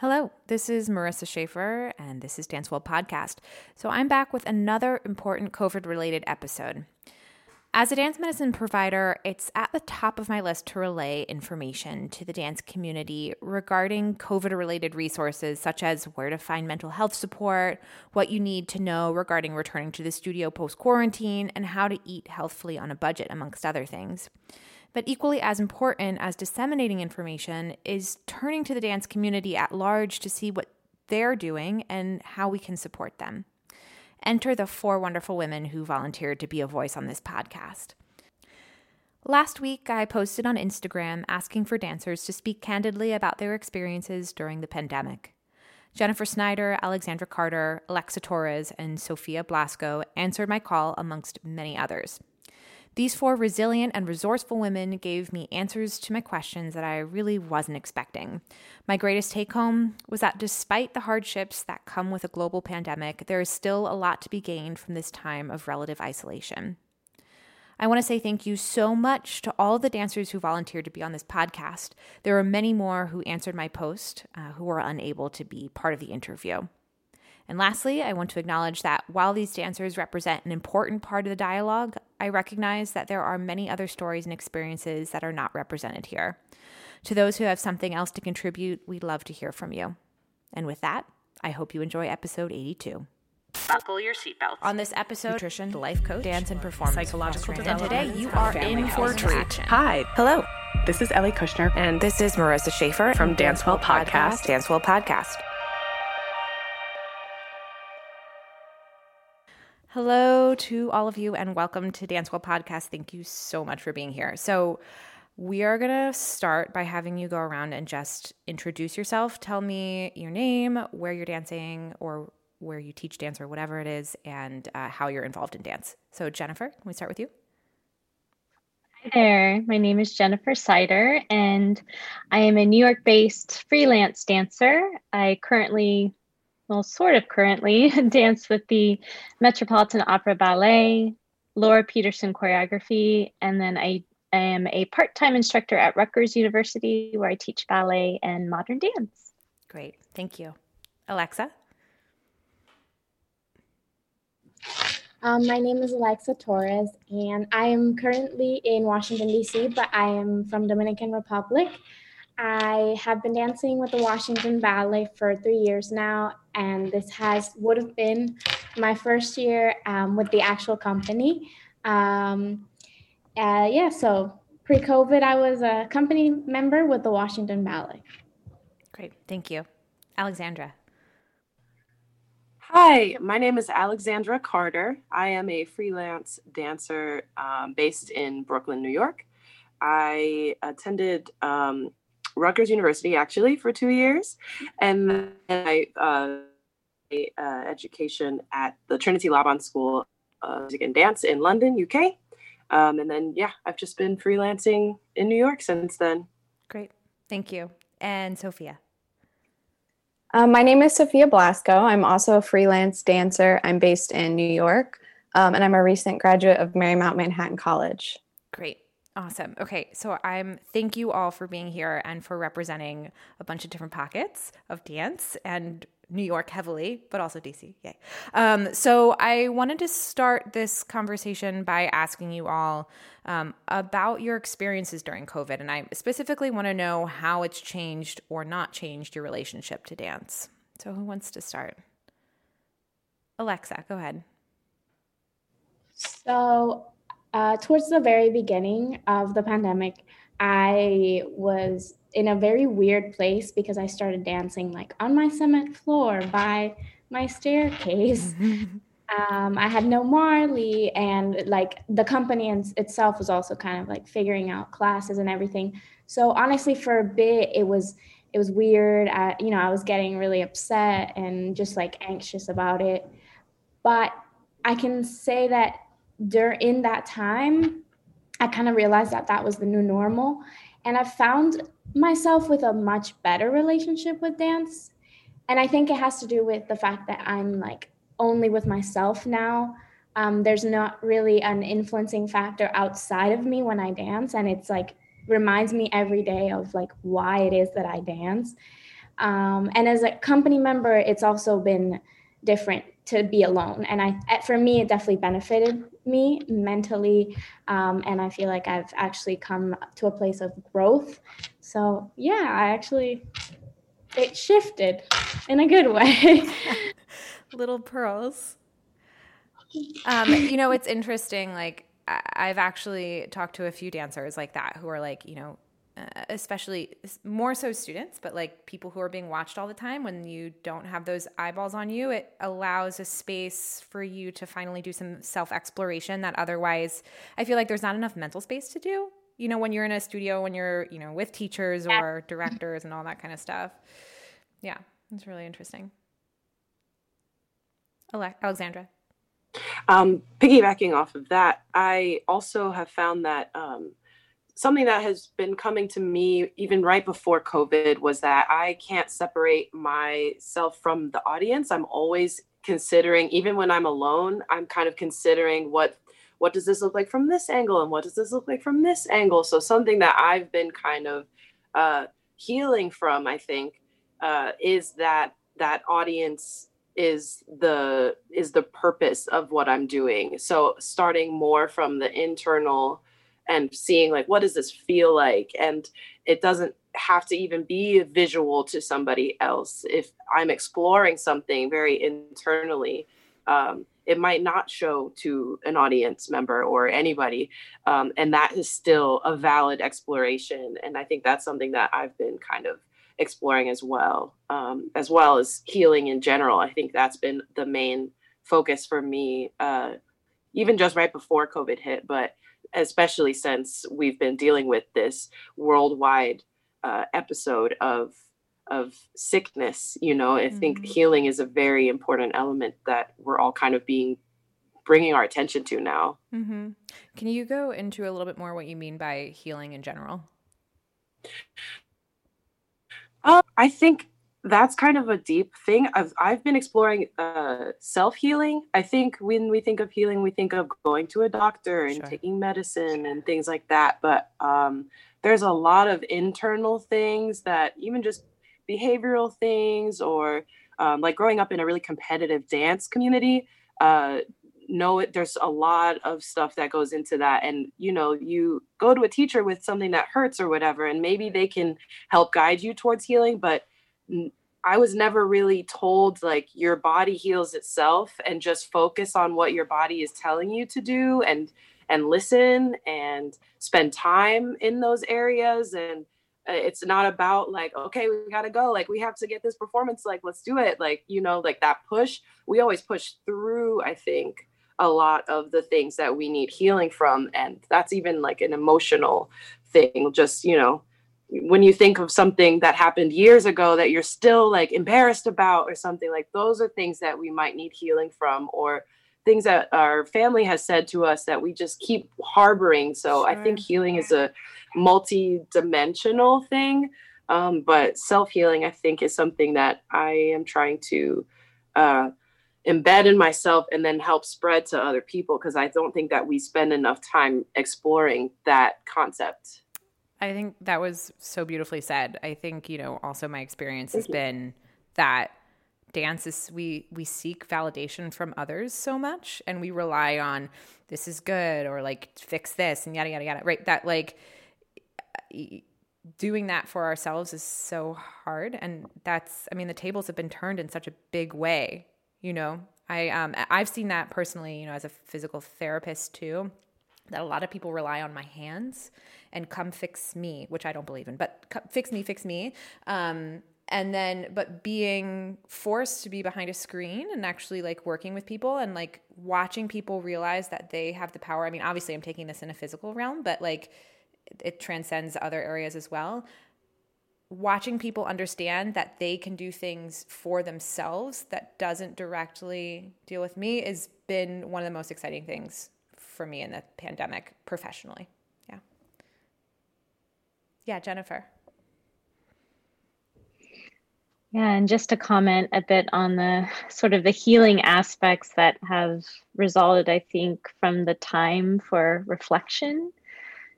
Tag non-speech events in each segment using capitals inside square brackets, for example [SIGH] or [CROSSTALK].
Hello, this is Marissa Schaefer, and this is Dance Well Podcast. So I'm back with another important COVID related episode. As a dance medicine provider, it's at the top of my list to relay information to the dance community regarding COVID related resources, such as where to find mental health support, what you need to know regarding returning to the studio post quarantine, and how to eat healthfully on a budget, amongst other things. But equally as important as disseminating information is turning to the dance community at large to see what they're doing and how we can support them. Enter the four wonderful women who volunteered to be a voice on this podcast. Last week, I posted on Instagram asking for dancers to speak candidly about their experiences during the pandemic. Jennifer Snyder, Alexandra Carter, Alexa Torres, and Sophia Blasco answered my call amongst many others. These four resilient and resourceful women gave me answers to my questions that I really wasn't expecting. My greatest take home was that despite the hardships that come with a global pandemic, there is still a lot to be gained from this time of relative isolation. I want to say thank you so much to all the dancers who volunteered to be on this podcast. There are many more who answered my post uh, who were unable to be part of the interview. And lastly, I want to acknowledge that while these dancers represent an important part of the dialogue, I recognize that there are many other stories and experiences that are not represented here. To those who have something else to contribute, we'd love to hear from you. And with that, I hope you enjoy episode 82. Buckle your seatbelts. On this episode, nutrition, life coach, dance and performance, psychological and today you are in for a treat. Hi, Hello, this is Ellie Kushner and this is Marissa Schaefer from Dancewell Podcast. Dancewell Podcast. Hello to all of you and welcome to Dance Dancewell Podcast. Thank you so much for being here. So, we are going to start by having you go around and just introduce yourself. Tell me your name, where you're dancing, or where you teach dance, or whatever it is, and uh, how you're involved in dance. So, Jennifer, can we start with you? Hi there. My name is Jennifer Snyder, and I am a New York based freelance dancer. I currently well, sort of currently [LAUGHS] dance with the Metropolitan Opera Ballet, Laura Peterson Choreography, and then I am a part time instructor at Rutgers University where I teach ballet and modern dance. Great. Thank you. Alexa? Um, my name is Alexa Torres, and I am currently in Washington, D.C., but I am from Dominican Republic. I have been dancing with the Washington Ballet for three years now, and this has would have been my first year um, with the actual company. Um, uh, yeah, so pre-COVID, I was a company member with the Washington Ballet. Great. Thank you. Alexandra? Hi, my name is Alexandra Carter. I am a freelance dancer um, based in Brooklyn, New York. I attended um, Rutgers University actually for two years, and then I uh, uh, education at the Trinity Laban School of Music and Dance in London, UK. Um, and then yeah, I've just been freelancing in New York since then. Great, thank you. And Sophia. Um, my name is Sophia Blasco. I'm also a freelance dancer. I'm based in New York, um, and I'm a recent graduate of Marymount Manhattan College. Great. Awesome. Okay, so I'm thank you all for being here and for representing a bunch of different pockets of dance and New York heavily, but also DC. Yay. Um, so I wanted to start this conversation by asking you all um, about your experiences during COVID, and I specifically want to know how it's changed or not changed your relationship to dance. So who wants to start? Alexa, go ahead. So uh, towards the very beginning of the pandemic, I was in a very weird place because I started dancing like on my cement floor by my staircase. [LAUGHS] um, I had no Marley, and like the company in, itself was also kind of like figuring out classes and everything. So honestly, for a bit, it was it was weird. I, you know, I was getting really upset and just like anxious about it. But I can say that during that time, I kind of realized that that was the new normal. And I found myself with a much better relationship with dance. And I think it has to do with the fact that I'm like only with myself now. Um, there's not really an influencing factor outside of me when I dance. And it's like reminds me every day of like why it is that I dance. Um, and as a company member, it's also been different to be alone. And I, for me, it definitely benefited me mentally. Um, and I feel like I've actually come to a place of growth. So yeah, I actually, it shifted in a good way. [LAUGHS] [LAUGHS] Little pearls. Um, you know, it's interesting. Like, I've actually talked to a few dancers like that who are like, you know, uh, especially more so students, but like people who are being watched all the time, when you don't have those eyeballs on you, it allows a space for you to finally do some self exploration that otherwise I feel like there's not enough mental space to do. You know, when you're in a studio, when you're, you know, with teachers or directors and all that kind of stuff. Yeah, it's really interesting. Ale- Alexandra. Um, piggybacking off of that, I also have found that um, something that has been coming to me even right before COVID was that I can't separate myself from the audience. I'm always considering, even when I'm alone, I'm kind of considering what what does this look like from this angle and what does this look like from this angle. So something that I've been kind of uh, healing from, I think, uh, is that that audience is the is the purpose of what I'm doing. So starting more from the internal and seeing like what does this feel like? And it doesn't have to even be visual to somebody else. If i'm exploring something very internally um, it might not show to an audience member or anybody um, and that is still a valid exploration. And i think that's something that i've been kind of exploring as well um, as well as healing in general. I think that's been the main focus for me uh, even just right before covid hit but especially since we've been dealing with this worldwide uh, episode of of sickness you know i think mm-hmm. healing is a very important element that we're all kind of being bringing our attention to now mm-hmm. can you go into a little bit more what you mean by healing in general uh, i think that's kind of a deep thing. I've I've been exploring uh, self healing. I think when we think of healing, we think of going to a doctor and sure. taking medicine and things like that. But um, there's a lot of internal things that even just behavioral things or um, like growing up in a really competitive dance community. Uh, know it there's a lot of stuff that goes into that and you know you go to a teacher with something that hurts or whatever and maybe they can help guide you towards healing but I was never really told like your body heals itself and just focus on what your body is telling you to do and and listen and spend time in those areas. And uh, it's not about like okay we got to go. Like we have to get this performance. Like let's do it. Like you know like that push. We always push through i think a lot of the things that we need healing from. And that's even like an emotional thing just you know when you think of something that happened years ago that you're still like embarrassed about or something like those are things that we might need healing from or things that our family has said to us that we just keep harboring so sure. i think healing is a multi-dimensional thing um, but self-healing i think is something that i am trying to uh, embed in myself and then help spread to other people because i don't think that we spend enough time exploring that concept I think that was so beautifully said. I think, you know, also my experience has been that dance is we we seek validation from others so much and we rely on this is good or like fix this and yada yada yada. Right? That like doing that for ourselves is so hard and that's I mean the tables have been turned in such a big way, you know. I um I've seen that personally, you know, as a physical therapist too that a lot of people rely on my hands and come fix me, which I don't believe in, but fix me, fix me. Um, and then, but being forced to be behind a screen and actually like working with people and like watching people realize that they have the power. I mean, obviously, I'm taking this in a physical realm, but like it transcends other areas as well. Watching people understand that they can do things for themselves that doesn't directly deal with me has been one of the most exciting things for me in the pandemic professionally. Yeah. Yeah, Jennifer. Yeah, and just to comment a bit on the sort of the healing aspects that have resulted, I think, from the time for reflection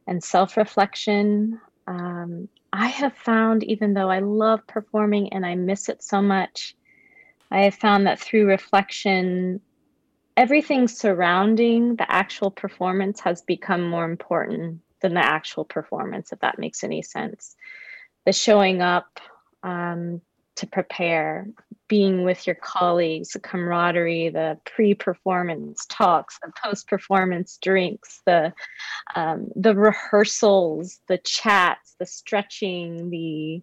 and self reflection. Um, I have found, even though I love performing and I miss it so much, I have found that through reflection, everything surrounding the actual performance has become more important than the actual performance, if that makes any sense. The showing up um, to prepare, being with your colleagues, the camaraderie, the pre-performance talks, the post-performance drinks, the um, the rehearsals, the chats, the stretching, the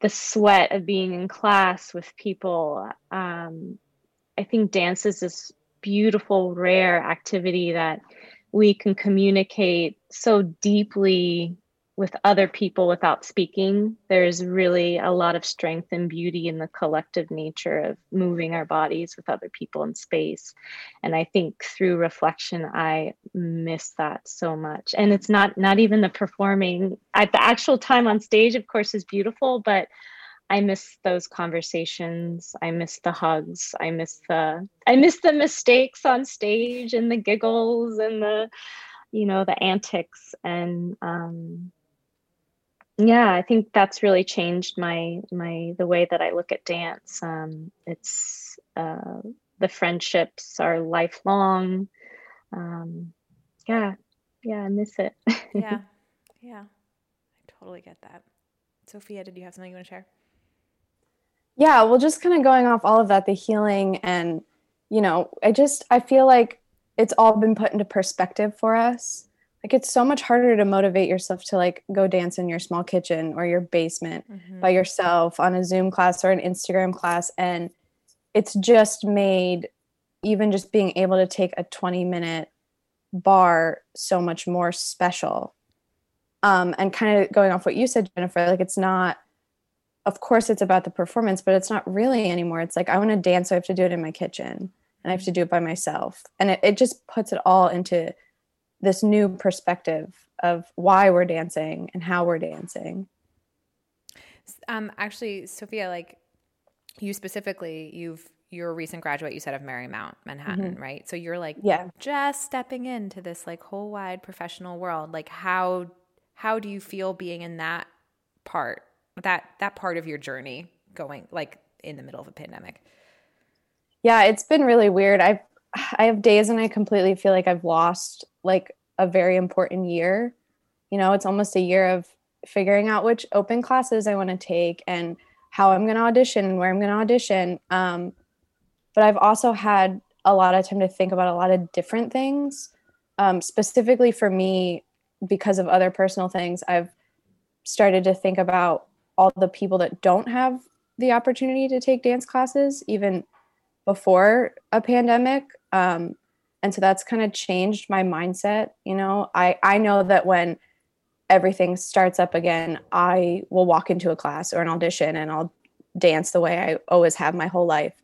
the sweat of being in class with people. Um, I think dance is beautiful, rare activity that we can communicate so deeply with other people without speaking. There's really a lot of strength and beauty in the collective nature of moving our bodies with other people in space. And I think through reflection, I miss that so much. And it's not not even the performing at the actual time on stage, of course, is beautiful, but I miss those conversations. I miss the hugs. I miss the I miss the mistakes on stage and the giggles and the you know the antics. And um yeah i think that's really changed my my the way that i look at dance. Um it's uh the friendships are lifelong. Um yeah yeah i miss it. [LAUGHS] Yeah yeah. I totally get that. Sophia did you have something you want to share yeah well just kind of going off all of that the healing and you know i just i feel like it's all been put into perspective for us like it's so much harder to motivate yourself to like go dance in your small kitchen or your basement mm-hmm. by yourself on a zoom class or an instagram class and it's just made even just being able to take a 20 minute barre so much more special um, and kind of going off what you said jennifer like it's not of course it's about the performance but it's not really anymore it's like i want to dance so i have to do it in my kitchen and i have to do it by myself and it, it just puts it all into this new perspective of why we're dancing and how we're dancing. Um, actually, Sophia, like you specifically, you've you're a recent graduate, you said of Marymount Manhattan, mm-hmm. right? So you're like yeah. just stepping into this like whole wide professional world. Like how how do you feel being in that part, that that part of your journey going like in the middle of a pandemic? Yeah, it's been really weird. I've I have days and I completely feel like I've lost like a very important year. You know, it's almost a year of figuring out which open classes I want to take and how I'm going to audition and where I'm going to audition. Um, but I've also had a lot of time to think about a lot of different things. Um, specifically for me, because of other personal things, I've started to think about all the people that don't have the opportunity to take dance classes, even before a pandemic. Um, and so that's kind of changed my mindset you know? I i know that when everything starts up again i will walk into a class or an audition and i'll dance the way i always have my whole life.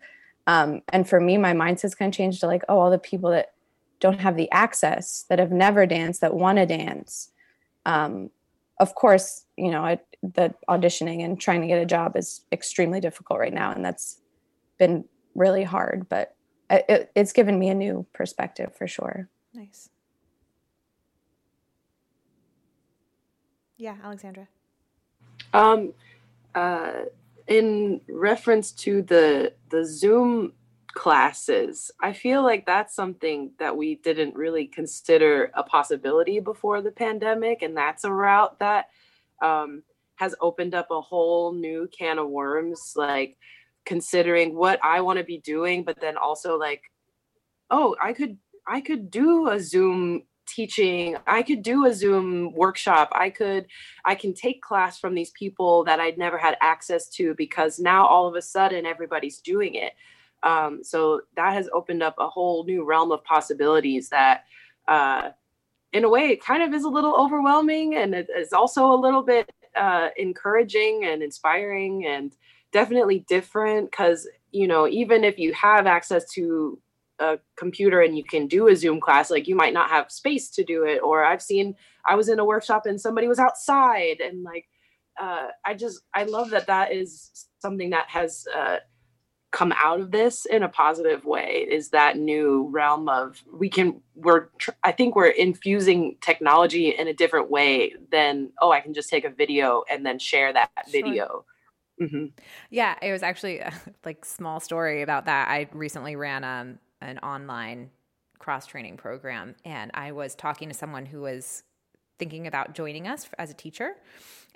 Um, and for me my mindset's kind of changed to like oh all the people that don't have the access that have never danced that want to dance. Um, of course you know I, the auditioning and trying to get a job is extremely difficult right now and that's been really hard but it, it's given me a new perspective for sure. Nice. Yeah, Alexandra. Um, uh, in reference to the the Zoom classes, I feel like that's something that we didn't really consider a possibility before the pandemic, and that's a route that um, has opened up a whole new can of worms. Like considering what I want to be doing, but then also like, oh, I could I could do a Zoom teaching i could do a zoom workshop i could i can take class from these people that i'd never had access to because now all of a sudden everybody's doing it um, so that has opened up a whole new realm of possibilities that uh, in a way it kind of is a little overwhelming and it is also a little bit uh, encouraging and inspiring and definitely different because you know even if you have access to a computer and you can do a zoom class like you might not have space to do it or i've seen i was in a workshop and somebody was outside and like uh, i just i love that that is something that has uh, come out of this in a positive way is that new realm of we can we're tr- i think we're infusing technology in a different way than oh i can just take a video and then share that sure. video mm-hmm. yeah it was actually a, [LAUGHS] like small story about that i recently ran um, an online cross training program and i was talking to someone who was thinking about joining us as a teacher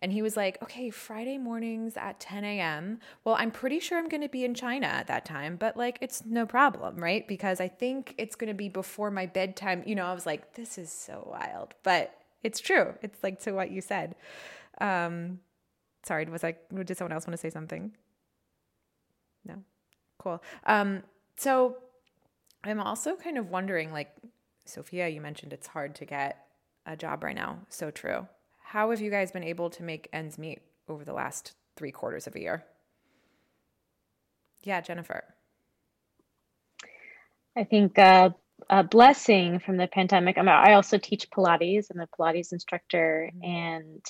and he was like, okay, Friday mornings at 10 a.m. Well, I'm pretty sure I'm going to be in China at that time, but like it's no problem, right? Because I think it's going to be before my bedtime. You know, I was like, this is so wild, but it's true. It's like to what you said. Um, sorry, was I, did someone else want to say something? No. Cool. Um, so I'm also kind of wondering, like, Sophia, you mentioned it's hard to get a job right now. So true. How have you guys been able to make ends meet over the last three quarters of a year? Yeah, Jennifer. I think uh, a blessing from the pandemic. I, mean, I also teach Pilates. I'm a Pilates instructor, mm-hmm. and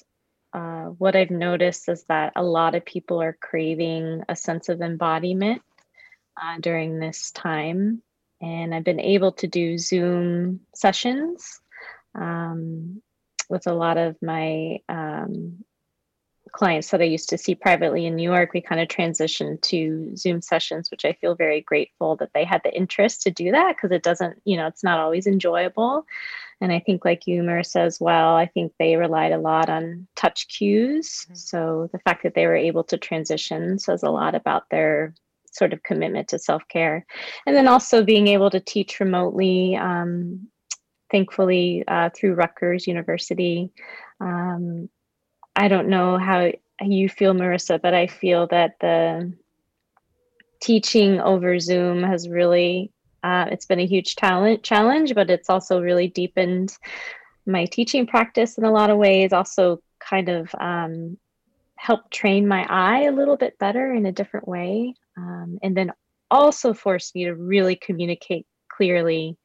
uh, what I've noticed is that a lot of people are craving a sense of embodiment uh, during this time. And I've been able to do Zoom sessions um, with a lot of my um, clients that I used to see privately in New York, we kind of transitioned to Zoom sessions, which I feel very grateful that they had the interest to do that because it doesn't, you know, it's not always enjoyable. And I think, like you, Marissa, as well, I think they relied a lot on touch cues. Mm-hmm. So the fact that they were able to transition says a lot about their sort of commitment to self care. And then also being able to teach remotely. Um, thankfully uh, through Rutgers University. Um, I don't know how you feel, Marissa, but I feel that the teaching over Zoom has really uh, it's been a huge talent challenge, but it's also really deepened my teaching practice in a lot of ways. Also, kind of um, helped train my eye a little bit better in a different way, um, and then also forced me to really communicate clearly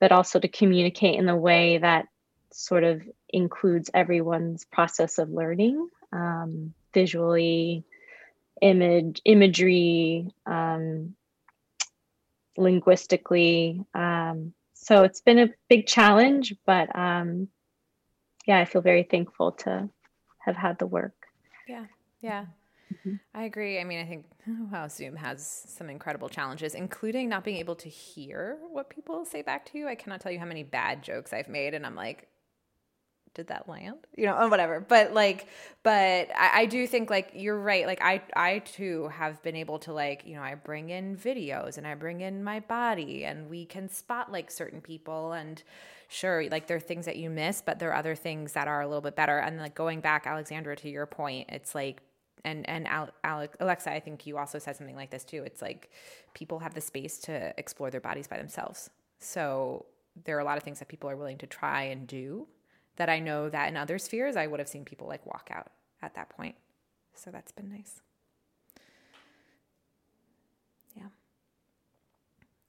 but also to communicate in the way that sort of includes everyone's process of learning um, visually image imagery um, linguistically um, so it's been a big challenge but um, yeah i feel very thankful to have had the work. Yeah yeah Mm-hmm. I agree. I mean, I think [LAUGHS] wow, Zoom has some incredible challenges, including not being able to hear what people say back to you. I cannot tell you how many bad jokes I've made, and I'm like, did that land? You know, [LAUGHS] whatever. But like, but I, I, do think like you're right. Like I, I too have been able to like, you know, I bring in videos and I bring in my body, and we can spot like certain people and. Sure, like there are things that you miss, but there are other things that are a little bit better. And like going back, Alexandra, to your point, it's like and and Alex, Alexa, I think you also said something like this too. It's like people have the space to explore their bodies by themselves. So there are a lot of things that people are willing to try and do that I know that in other spheres I would have seen people like walk out at that point. So that's been nice. Yeah.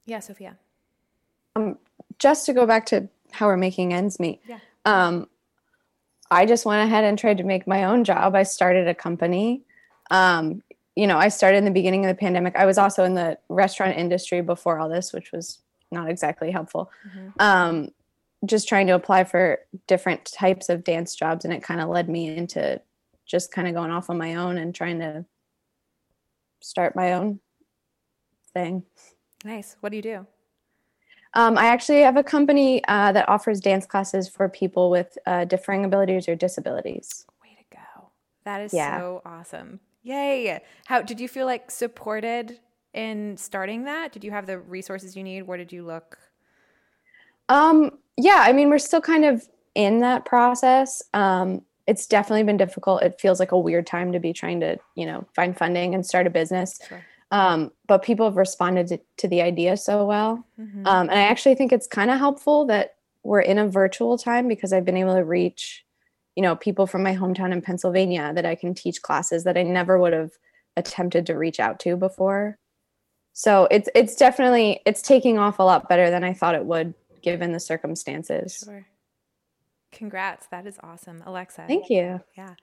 Yeah, Sophia. Um, just to go back to how we're making ends meet. Yeah. Um, I just went ahead and tried to make my own job. I started a company. Um, you know, I started in the beginning of the pandemic. I was also in the restaurant industry before all this, which was not exactly helpful. Mm-hmm. Um, just trying to apply for different types of dance jobs, and it kind of led me into just kind of going off on my own and trying to start my own thing. Nice. What do you do? Um, I actually have a company uh, that offers dance classes for people with uh, differing abilities or disabilities. Way to go! That is yeah. so awesome. Yay! How did you feel like supported in starting that? Did you have the resources you need? Where did you look? Um, yeah, I mean, we're still kind of in that process. Um, it's definitely been difficult. It feels like a weird time to be trying to, you know, find funding and start a business. Sure. Um, but people have responded to, to the idea so well. Mm-hmm. Um, and I actually think it's kind of helpful that we're in a virtual time because I've been able to reach, you know, people from my hometown in Pennsylvania that I can teach classes that I never would have attempted to reach out to before. So it's it's definitely it's taking off a lot better than I thought it would given the circumstances. Sure. Congrats. That is awesome. Alexa. Thank you. Yeah.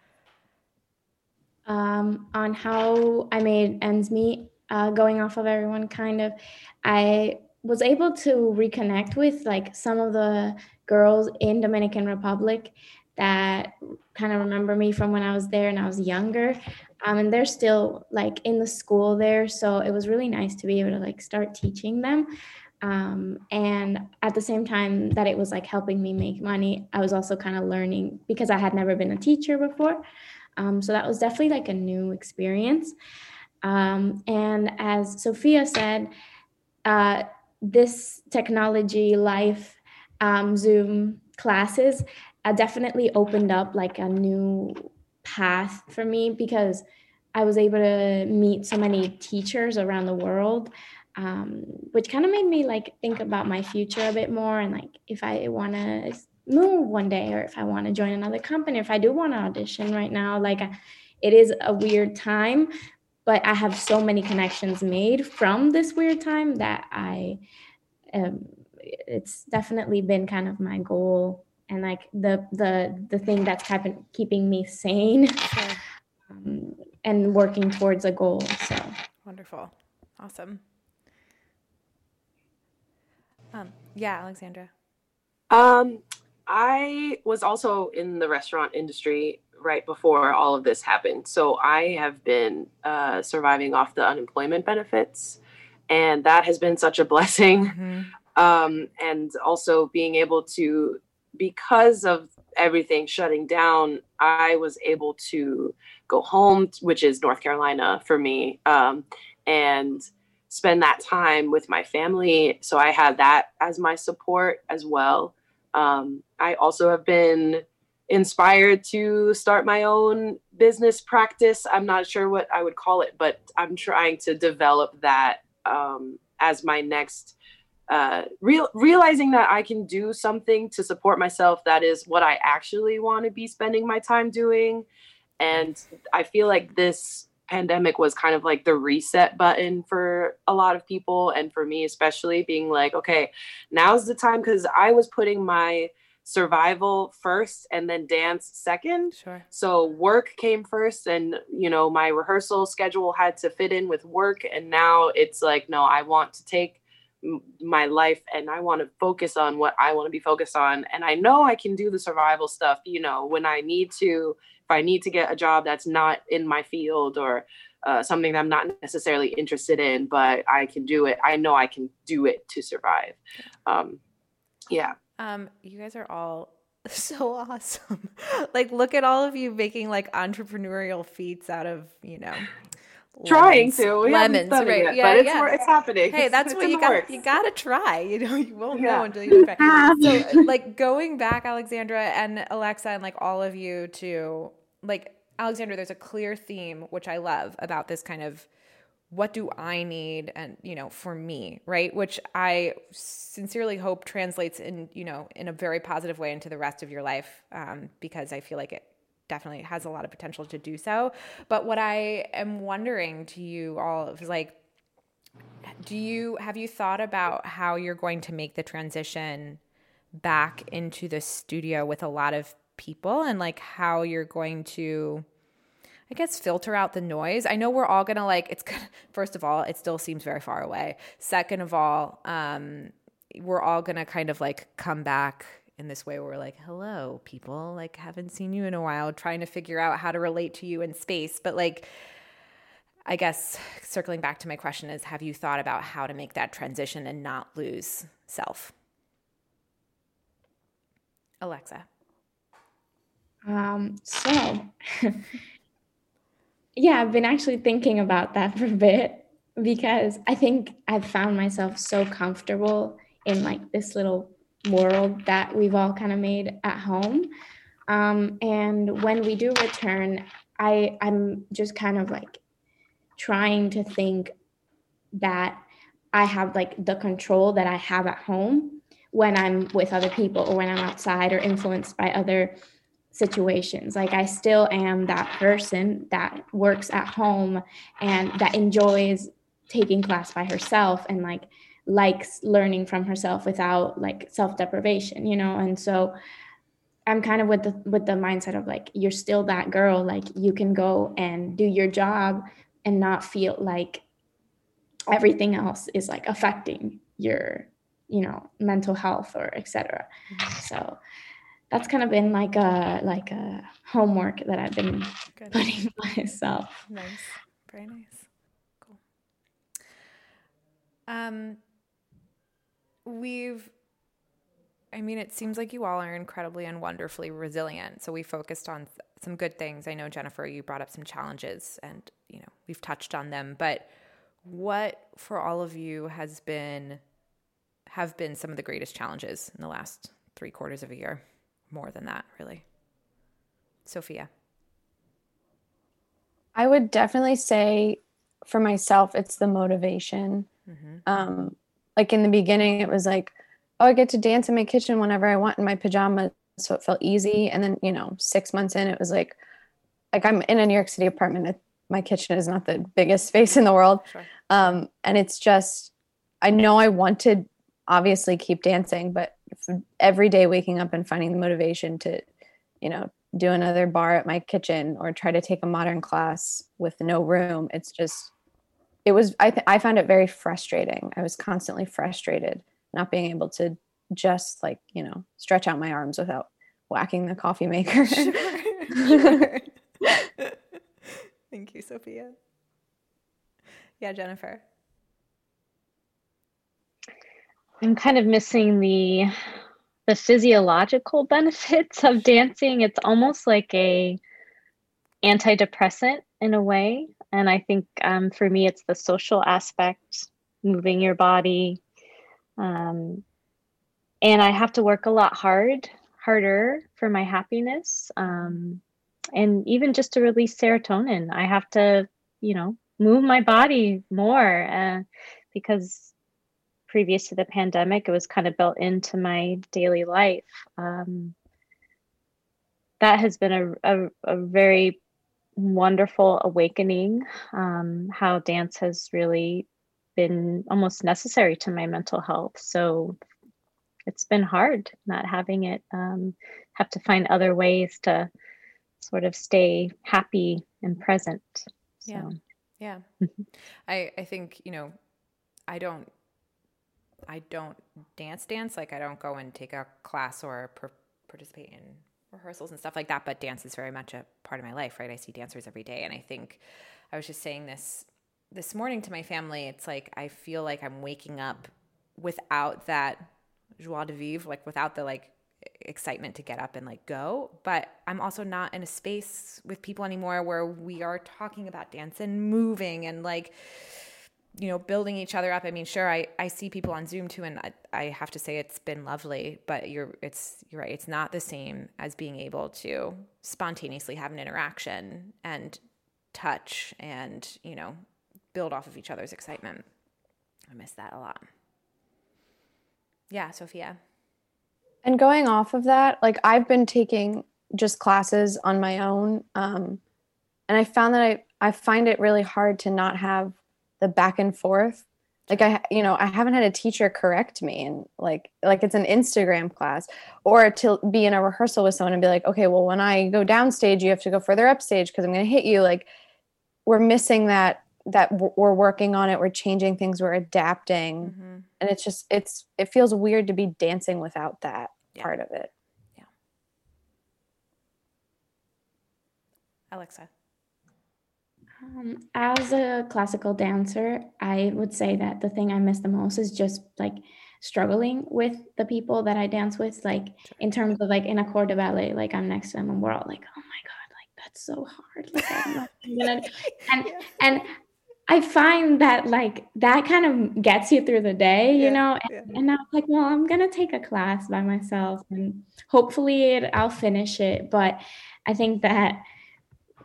Um, on how I made ends meet, uh, going off of everyone, kind of, I was able to reconnect with like some of the girls in Dominican Republic that kind of remember me from when I was there and I was younger. Um, and they're still like in the school there. So it was really nice to be able to like start teaching them. Um, and at the same time that it was like helping me make money, I was also kind of learning because I had never been a teacher before. Um, so that was definitely like a new experience. Um, and as Sophia said, uh, this technology life, um, Zoom classes uh, definitely opened up like a new path for me because I was able to meet so many teachers around the world, um, which kind of made me like think about my future a bit more and like if I want to move one day or if I want to join another company, if I do want to audition right now, like it is a weird time, but I have so many connections made from this weird time that I, um, it's definitely been kind of my goal and like the the the thing that's kept keeping me sane um, and working towards a goal so. Wonderful. Awesome. Um yeah alexandra. Um i was also in the restaurant industry right before all of this happened. So i have been uh, surviving off the unemployment benefits and that has been such a [LAUGHS] blessing. Mm-hmm. um, and also being able to because of everything shutting down, I was able to go home, which is North Carolina for me, um, and spend that time with my family. So I had that as my support as well. Um, I also have been inspired to start my own business practice. I'm not sure what I would call it, but I'm trying to develop that um, as my next uh, real realizing that I can do something to support myself that is what I actually want to be spending my time doing. And I feel like this pandemic was kind of like the reset button for a lot of people and for me especially being like okay now's the time because i was putting my survival first and then dance second sure so work came first and you know my rehearsal schedule had to fit in with work and now it's like no i want to take my life and I want to focus on what I want to be focused on. And I know I can do the survival stuff, you know, when I need to, if I need to get a job that's not in my field or uh, something that I'm not necessarily interested in, but I can do it. I know I can do it to survive. Um, yeah. Um, you guys are all [LAUGHS] so awesome. [LAUGHS] like, look at all of you making like entrepreneurial feats out of, you know, trying to. We lemons right. yet, yeah, but it's, yeah. it's happening. Hey that's it's what you got you gotta try [LAUGHS] you know you won't yeah. know until you try [LAUGHS] so like going back alexandra and alexa and like all of you to like alexandra there's a clear theme which i love about this kind of what do i need and you know for me right? Which i sincerely hope translates in you know in a very positive way into the rest of your life um, because i feel like it definitely has a lot of potential to do so. But what I am wondering to you all is like, do you have you thought about how you're going to make the transition back into the studio with a lot of people and like how you're going to I guess filter out the noise. I know we're all gonna like it's gonna [LAUGHS] first of all, it still seems very far away. Second of all, um, we're all gonna kind of like come back in this way where we're like, hello, people, like, haven't seen you in a while, trying to figure out how to relate to you in space. But, like, I guess circling back to my question is have you thought about how to make that transition and not lose self? Alexa. Um, so, [LAUGHS] yeah, I've been actually thinking about that for a bit because I think I've found myself so comfortable in like this little world that we've all kind of made at home. Um, and when we do return, I I'm just kind of like trying to think that I have like the control that I have at home when I'm with other people or when I'm outside or influenced by other situations. Like I still am that person that works at home and that enjoys taking class by herself and like likes learning from herself without like self-deprivation you know and so i'm kind of with the with the mindset of like you're still that girl like you can go and do your job and not feel like everything else is like affecting your you know mental health or etc Mm-hmm. so that's kind of been like a like a homework that i've been Good. putting [LAUGHS] myself Nice. Very nice. Cool. Um we've I mean it seems like you all are incredibly and wonderfully resilient. So we focused on some good things. I know Jennifer you brought up some challenges and you know, we've touched on them, but what for all of you has been have been some of the greatest challenges in the last 3 quarters of a year? More than that, really. Sophia. I would definitely say for myself, it's the motivation. Mhm. Um, like in the beginning, it was like, oh, I get to dance in my kitchen whenever I want in my pajamas. So it felt easy. And then, you know, six months in, it was like, like I'm in a New York City apartment. My kitchen is not the biggest [LAUGHS] space in the world. Sure. Um, and it's just, I know I want to obviously keep dancing, but every day waking up and finding the motivation to, you know, do another barre at my kitchen or try to take a modern class with no room. It's just, it was, I, th- I found it very frustrating. I was constantly frustrated not being able to just like, you know, stretch out my arms without whacking the coffee maker. [LAUGHS] Sure. [LAUGHS] Thank you, Sophia. Yeah, Jennifer. I'm kind of missing the the physiological [LAUGHS] benefits of dancing. It's almost like a antidepressant in a way, and I think um, for me, it's the social aspect, moving your body, um, and I have to work a lot hard, harder for my happiness, um, and even just to release serotonin, I have to, you know, move my body more uh, because previous to the pandemic, it was kind of built into my daily life. Um, that has been a, a, a very wonderful awakening, um, how dance has really been almost necessary to my mental health. So it's been hard not having it, um, have to find other ways to sort of stay happy and present. So. Yeah. Yeah. I I think, you know, I don't I don't dance dance like I don't go and take a class or per- participate in rehearsals and stuff like that, but dance is very much a part of my life, right? I see dancers every day and I think I was just saying this this morning to my family, it's like I feel like I'm waking up without that joie de vivre, like without the like excitement to get up and like go but i'm also not in a space with people anymore where we are talking about dance and moving and like you know building each other up. I mean sure i i see people on zoom too and i, I have to say it's been lovely but you're it's you're right it's not the same as being able to spontaneously have an interaction and touch and you know build off of each other's excitement. I miss that a lot. Yeah sophia. And going off of that, like I've been taking just classes on my own. Um, and I found that I, I find it really hard to not have the back and forth. Like I, you know, I haven't had a teacher correct me and like, like it's an Instagram class or to be in a rehearsal with someone and be like, okay, well, when I go downstage, you have to go further upstage because I'm going to hit you. Like we're missing that, that we're working on it. We're changing things. We're adapting mm-hmm. and it's just it's it feels weird to be dancing without that Yeah. part of it Yeah. alexa Um, as a classical dancer, I would say that the thing I miss the most is just like struggling with the people that I dance with, like in terms of like in a corps de ballet, like I'm next to them and we're all like, oh my god, like that's so hard. Like I'm not [LAUGHS] gonna and and I find that like that kind of gets you through the day, you Yeah, know. And, yeah. and now I'm like, well, I'm gonna take a class by myself and hopefully it, I'll finish it. But I think that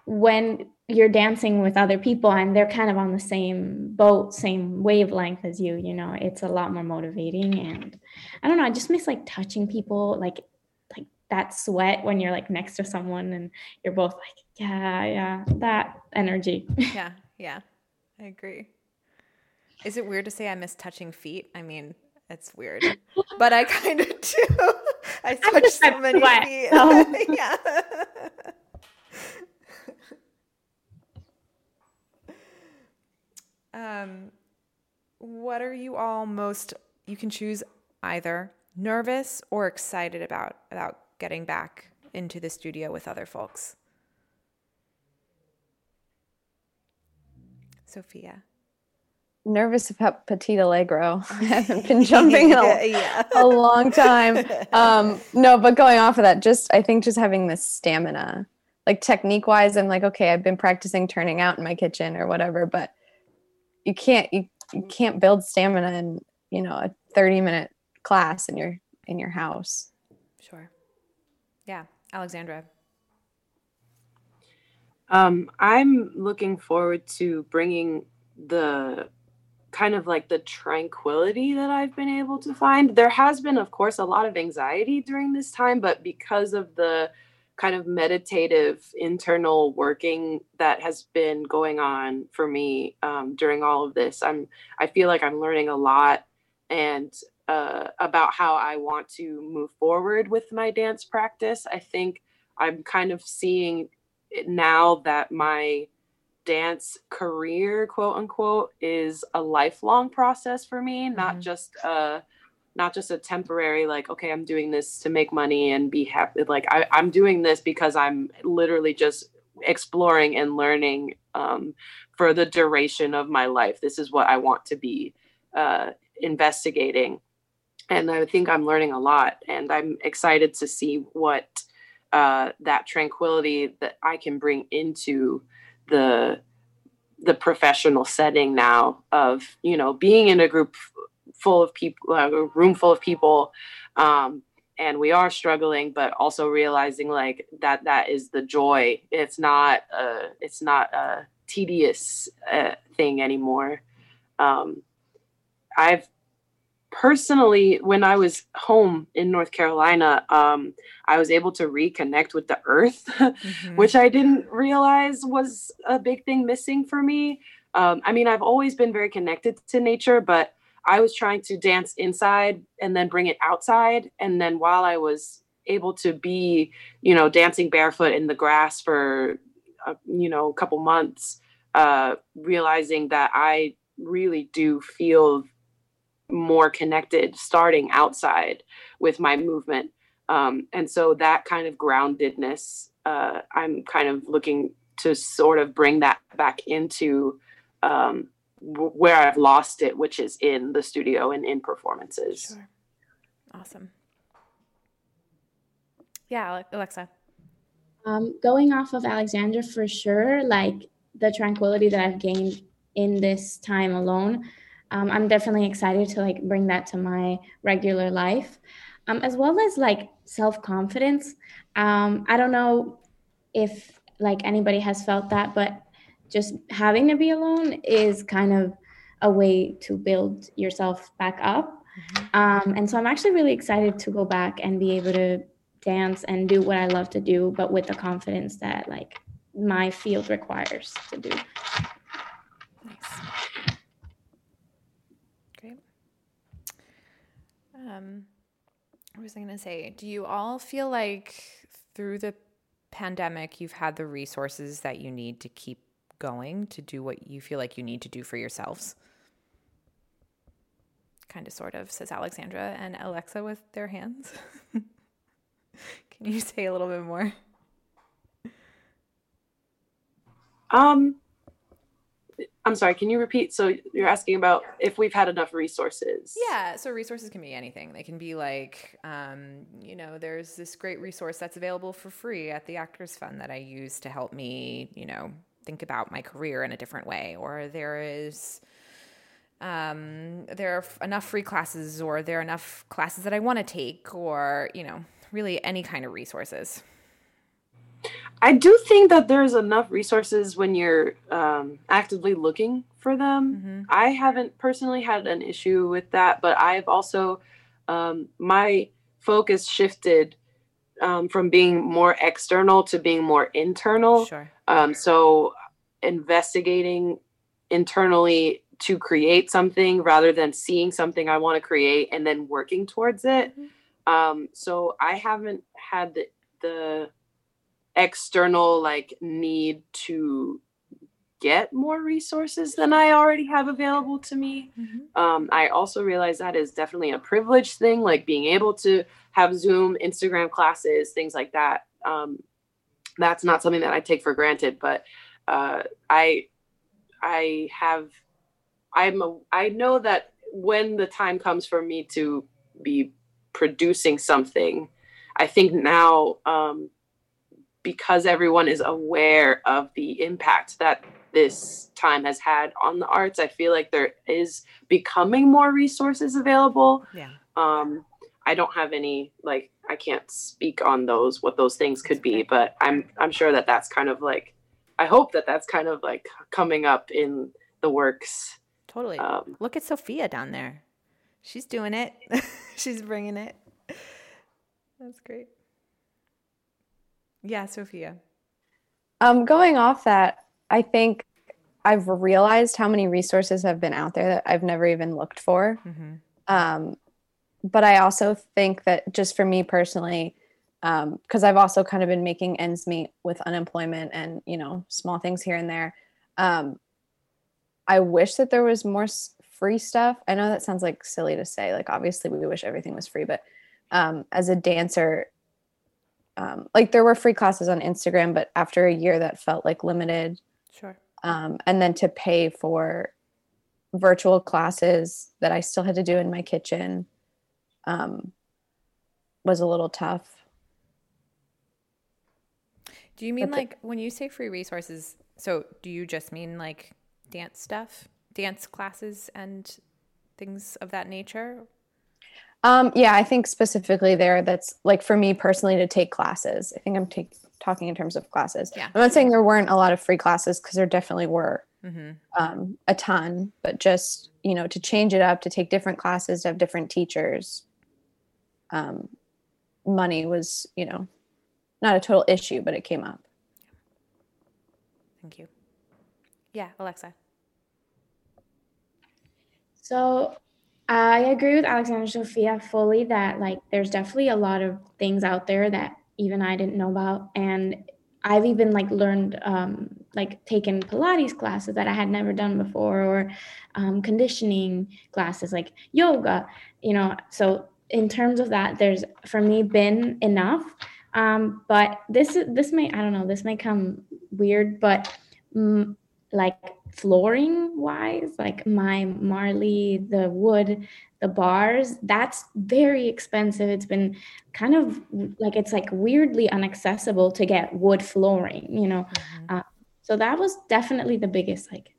when you're dancing with other people and they're kind of on the same boat, same wavelength as you, you know, it's a lot more motivating. And I don't know, I just miss like touching people, like like that sweat when you're like next to someone and you're both like, yeah, yeah, that energy. [LAUGHS] yeah yeah i agree is it weird to say i miss touching feet i mean it's weird but i kind of [LAUGHS] do i touch so many sweat, feet oh. so. [LAUGHS] yeah um what are you all most you can choose either nervous or excited about about getting back into the studio with other folks? Sophia. Nervous about Petit Allegro. [LAUGHS] [LAUGHS] I haven't been jumping in a, [LAUGHS] yeah. a long time. Um, no, but going off of that, just I think just having this stamina, like technique wise, I'm like, okay, I've been practicing turning out in my kitchen or whatever, but you can't you, you can't build stamina in you know a 30 minute class in your in your house. Sure. Yeah, Alexandra. Um, I'm looking forward to bringing the kind of like the tranquility that I've been able to find. There has been, of course, a lot of anxiety during this time, but because of the kind of meditative internal working that has been going on for me um, during all of this, I'm I feel like I'm learning a lot and uh, about how I want to move forward with my dance practice. I think I'm kind of seeing now that my dance career quote unquote is a lifelong process for me mm-hmm. not just a not just a temporary like okay i'm doing this to make money and be happy like I, i'm doing this because i'm literally just exploring and learning um, for the duration of my life. This is what i want to be uh, investigating. And i think i'm learning a lot and i'm excited to see what uh, that tranquility that I can bring into the the professional setting now of you know being in a group full of people uh, a room full of people um, and we are struggling but also realizing like that that is the joy it's not a it's not a tedious uh, thing anymore um, i've personally, when I was home in North Carolina, um, I was able to reconnect with the earth, [LAUGHS] mm-hmm. which I didn't realize was a big thing missing for me. Um, I mean, I've always been very connected to nature, but I was trying to dance inside and then bring it outside. And then while I was able to be, you know, dancing barefoot in the grass for, uh, you know, a couple months, uh, realizing that I really do feel more connected starting outside with my movement. Um, and so that kind of groundedness, uh, I'm kind of looking to sort of bring that back into um, w- where I've lost it, which is in the studio and in performances. Sure. Awesome. Yeah, Alexa. Um, going off of Alexandra, for sure, like the tranquility that I've gained in this time alone um, i'm definitely excited to like bring that to my regular life um, as well as like self-confidence um, i don't know if like anybody has felt that but just having to be alone is kind of a way to build yourself back up mm-hmm. um, and so i'm actually really excited to go back and be able to dance and do what i love to do but with the confidence that like my field requires to do Nice. Great. Um, what was I going to say? Do you all feel like through the pandemic, you've had the resources that you need to keep going to do what you feel like you need to do for yourselves? Kind of, sort of, says Alexandra and Alexa with their hands. [LAUGHS] Can you say a little bit more? Um, I'm sorry, can you repeat? So you're asking about if we've had enough resources. Yeah, so resources can be anything. They can be like, um, you know, there's this great resource that's available for free at the Actors Fund that I use to help me, you know, think about my career in a different way. Or there is, um, there are enough free classes, or there are enough classes that I want to take, or, you know, really any kind of resources. I do think that there's enough resources when you're um, actively looking for them. Mm-hmm. I haven't personally had an issue with that, but I've also, um, my focus shifted um, from being more external to being more internal. Sure. Um, so investigating internally to create something rather than seeing something I want to create and then working towards it. Mm-hmm. Um, so I haven't had the, the external like need to get more resources than I already have available to me. Mm-hmm. Um, I also realize that is definitely a privilege thing, like being able to have Zoom, Instagram classes, things like that. Um, that's not something that I take for granted, but uh, I I have I'm a, I know that when the time comes for me to be producing something, I think now um, because everyone is aware of the impact that this time has had on the arts, I feel like there is becoming more resources available. Yeah. Um, I don't have any like I can't speak on those what those things could be, but I'm I'm sure that that's kind of like I hope that that's kind of like coming up in the works. Totally. Um, Look at Sophia down there. She's doing it. [LAUGHS] She's bringing it. That's great. Yeah, Sophia. Um, going off that, I think I've realized how many resources have been out there that I've never even looked for. Mm-hmm. Um, but I also think that just for me personally, because I've also kind of been making ends meet with unemployment and you know small things here and there. Um, I wish that there was more free stuff. I know that sounds like silly to say. Like obviously we wish everything was free, but um, as a dancer, um, like there were free classes on Instagram, but after a year that felt like limited. Sure. Um, and then to pay for virtual classes that I still had to do in my kitchen um, was a little tough. Do you mean the- like when you say free resources? So do you just mean like dance stuff, dance classes, and things of that nature? Um, yeah, I think specifically there, that's like for me personally to take classes. I think I'm take, talking in terms of classes. Yeah. I'm not saying there weren't a lot of free classes because there definitely were Mm-hmm. um, a ton, but just, you know, to change it up, to take different classes, to have different teachers, um, money was, you know, not a total issue, but it came up. Thank you. Yeah, Alexa. So I agree with Alexandra Sophia fully that like there's definitely a lot of things out there that even I didn't know about. And I've even like learned um like taken Pilates classes that I had never done before or um, conditioning classes like yoga, you know. So in terms of that, there's for me been enough. Um, but this is this may I don't know, this may come weird, but mm, like flooring wise, like my Marley, the wood, the barres, that's very expensive. It's been kind of like it's like weirdly inaccessible to get wood flooring, you know. Uh, so that was definitely the biggest like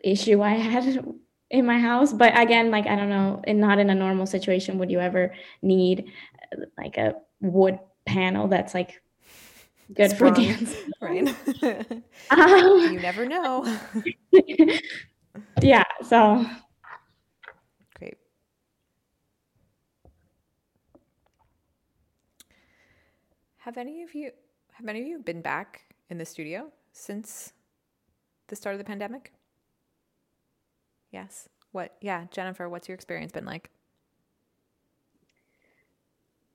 issue I had in my house. But again, like I don't know, and not in a normal situation would you ever need uh, like a wood panel that's like good for dance. [LAUGHS] right? [LAUGHS] [LAUGHS] Um, you never know. yeah, so Great. Have any of you have any of you been back in the studio since the start of the pandemic? Yes. What? Yeah, Jennifer, what's your experience been like?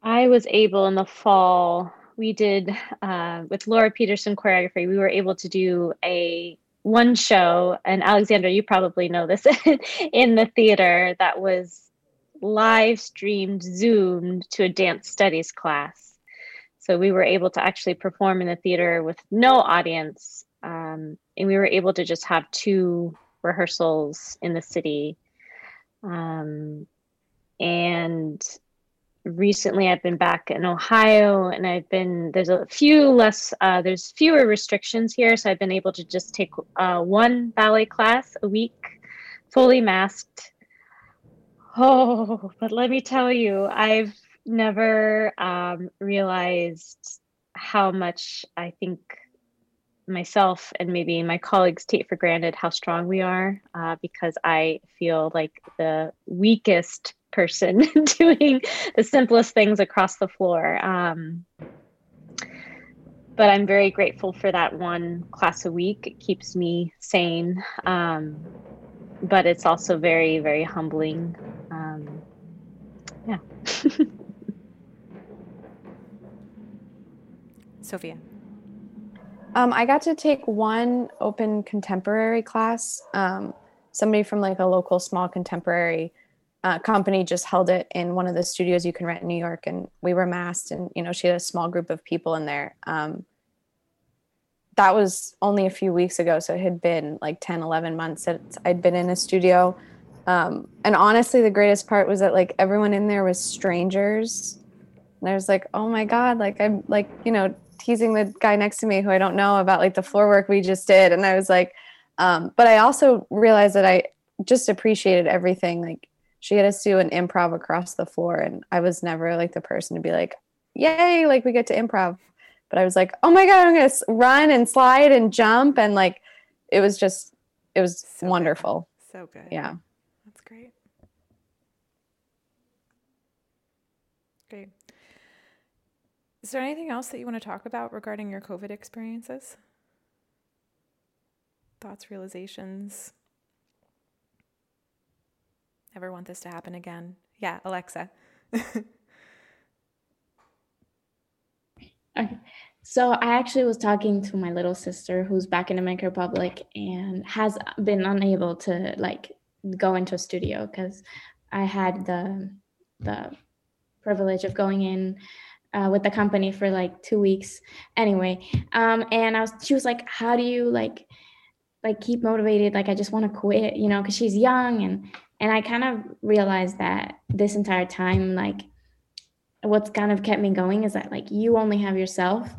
I was able in the fall, we did uh, with Laura Peterson choreography, we were able to do a one show, and Alexandra, you probably know this, [LAUGHS] in the theater that was live streamed, zoomed to a dance studies class. So we were able to actually perform in the theater with no audience. Um, and we were able to just have two rehearsals in the city. Um, and recently I've been back in Ohio and I've been there's a few less uh, there's fewer restrictions here so I've been able to just take uh, one ballet class a week fully masked. Oh but let me tell you I've never um, realized how much I think myself and maybe my colleagues take for granted how strong we are uh, because I feel like the weakest person [LAUGHS] doing the simplest things across the floor. Um, but I'm very grateful for that one class a week. It keeps me sane. Um, but it's also very, very humbling. Um, yeah. [LAUGHS] Sophia. Um, I got to take one open contemporary class. Um, somebody from like a local small contemporary uh, company just held it in one of the studios you can rent in New York, and we were masked, and you know she had a small group of people in there. Um, that was only a few weeks ago, so it had been like 10, 11 months since I'd been in a studio. Um, and honestly, the greatest part was that like everyone in there was strangers. And I was like, oh my God, like I'm like, you know, teasing the guy next to me who I don't know about like the floor work we just did. And I was like, um, but I also realized that I just appreciated everything. Like she had us do an improv across the floor, and I was never like the person to be like, yay, like we get to improv. But I was like, oh my God, I'm going to run and slide and jump. And like, it was just, it was So wonderful. Good. So good. Yeah. That's great. Great. Is there anything else that you want to talk about regarding your COVID experiences? Thoughts, realizations? Ever want this to happen again? Yeah, Alexa. [LAUGHS] Okay. So I actually was talking to my little sister who's back in the Dominican Republic and has been unable to like go into a studio because I had the the privilege of going in uh, with the company for like two weeks anyway. Um, and I was she was like, "How do you like like keep motivated? Like I just want to quit, you know, because she's young and and I kind of realized that this entire time like what's kind of kept me going is that like you only have yourself.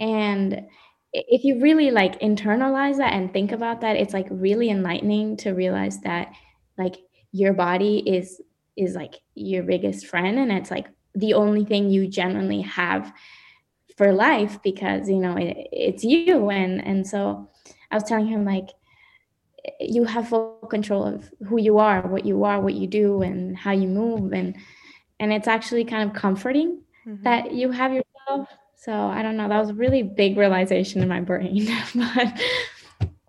And if you really like internalize that and think about that it's like really enlightening to realize that like your body is is like your biggest friend. And it's like the only thing you genuinely have for life because you know it, it's you. And and so i was telling him like you have full control of who you are what you are what you do and how you move and and it's actually kind of comforting Mhm. that you have yourself so i don't know that was a really big realization in my brain [LAUGHS] but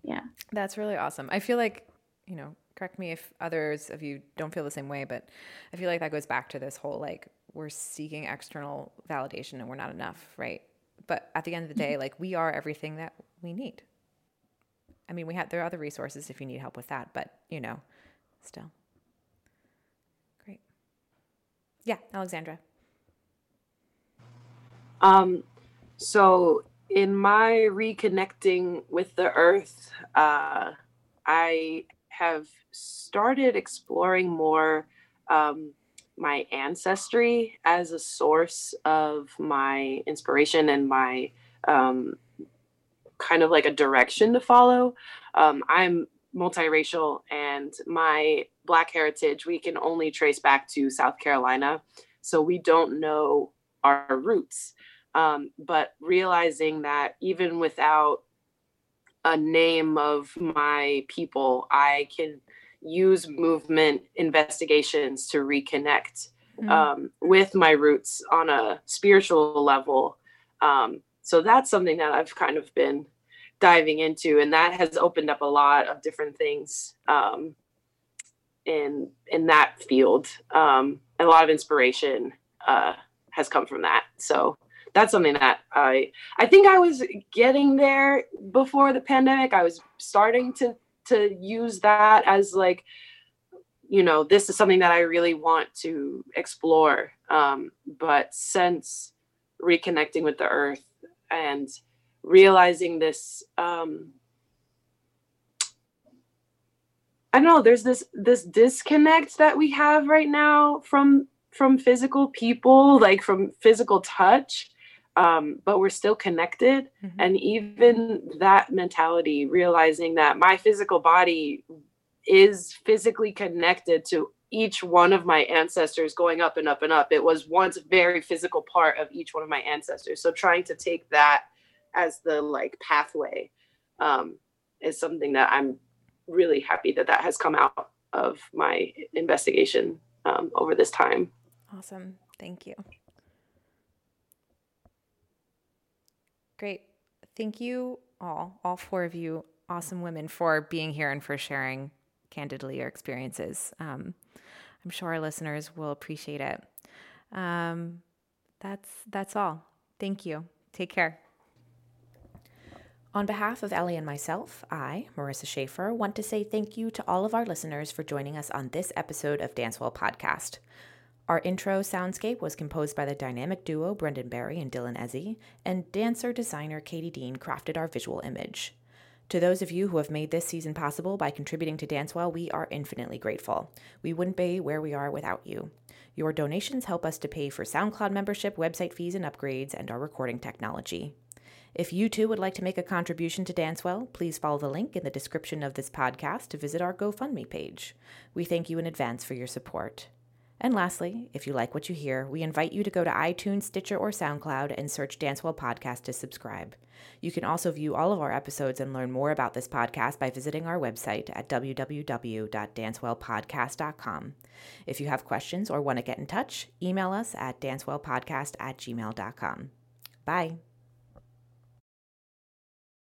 yeah, That's really awesome. I feel like, you know, correct me if others of you don't feel the same way, but I feel like that goes back to this whole like we're seeking external validation and we're not enough, right? But at the end of the day, like we are everything that we need. I mean, we have there are other resources if you need help with that, but you know, still. Great. Yeah, Alexandra. Um, so in my reconnecting with the earth, uh, I have started exploring more um, my ancestry as a source of my inspiration and my um, kind of like a direction to follow. Um, I'm multiracial, and my Black heritage we can only trace back to South Carolina, so we don't know our roots. Um, but realizing that even without a name of my people, I can use movement investigations to reconnect Mm. um, with my roots on a spiritual level. Um, so that's something that I've kind of been diving into, and that has opened up a lot of different things um, in in that field. Um, and a lot of inspiration uh, has come from that. So that's something that I I think I was getting there before the pandemic. I was starting to to use that as like you know this is something that I really want to explore. Um, but since reconnecting with the earth and realizing this um, I don't know there's this this disconnect that we have right now from from physical people like from physical touch um, but we're still connected. Mhm. and even that mentality realizing that my physical body is physically connected to each one of my ancestors going up and up and up. It was once a very physical part of each one of my ancestors. So trying to take that as the like pathway um, is something that i'm really happy that that has come out of my investigation um, over this time Awesome. Thank you. Great. Thank you all, all four of you, awesome women, for being here and for sharing candidly your experiences. Um, I'm sure our listeners will appreciate it. Um, that's that's all. Thank you. Take care. On behalf of Ellie and myself, I, Marissa Schaefer, want to say thank you to all of our listeners for joining us on this episode of Dancewell Podcast. Our intro soundscape was composed by the dynamic duo Brendan Barry and Dylan Ezzy, and dancer designer Katie Dean crafted our visual image. To those of you who have made this season possible by contributing to Dancewell, we are infinitely grateful. We wouldn't be where we are without you. Your donations help us to pay for SoundCloud membership, website fees and upgrades, and our recording technology. If you too would like to make a contribution to Dancewell, please follow the link in the description of this podcast to visit our GoFundMe page. We thank you in advance for your support. And lastly, if you like what you hear, we invite you to go to iTunes, Stitcher, or SoundCloud and search Dancewell Podcast to subscribe. You can also view all of our episodes and learn more about this podcast by visiting our website at www.dancewellpodcast.com. If you have questions or want to get in touch, email us at dancewellpodcast at gmail.com. Bye.